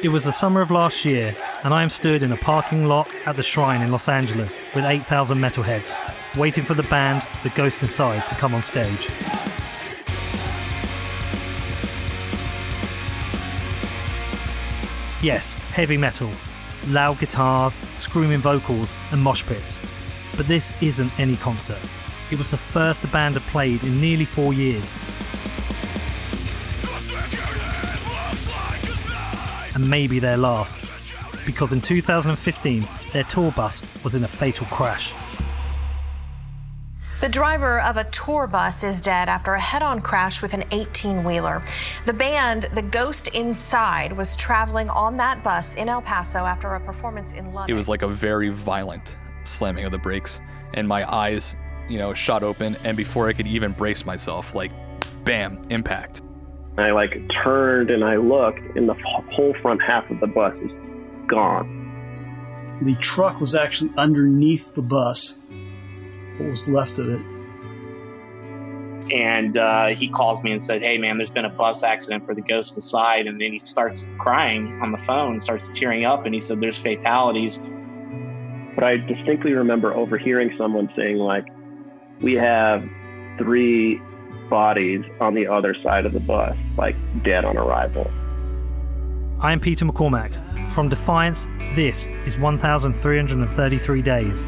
It was the summer of last year, and I am stood in a parking lot at the Shrine in Los Angeles with 8,000 metalheads, waiting for the band The Ghost Inside to come on stage. Yes, heavy metal, loud guitars, screaming vocals, and mosh pits. But this isn't any concert. It was the first the band had played in nearly four years. And maybe their last. Because in 2015, their tour bus was in a fatal crash. The driver of a tour bus is dead after a head on crash with an 18 wheeler. The band, The Ghost Inside, was traveling on that bus in El Paso after a performance in London. It was like a very violent slamming of the brakes, and my eyes, you know, shot open. And before I could even brace myself, like, bam, impact. I like turned and I looked, and the whole front half of the bus is gone. The truck was actually underneath the bus what was left of it. And uh, he calls me and said, "Hey, man, there's been a bus accident for the Ghost Inside." And then he starts crying on the phone, starts tearing up, and he said, "There's fatalities." But I distinctly remember overhearing someone saying, "Like, we have three bodies on the other side of the bus, like dead on arrival." I am Peter McCormack. From Defiance, this is 1,333 Days,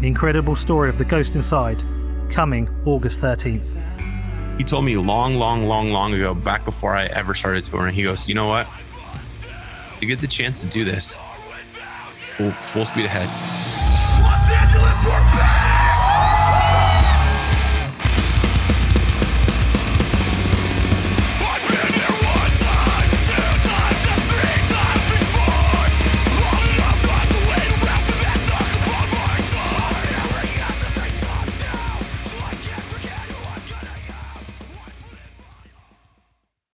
the incredible story of the ghost inside, coming August 13th. He told me long, long, long, long ago, back before I ever started touring, he goes, You know what? You get the chance to do this. Full, full speed ahead. Los Angeles, we're back!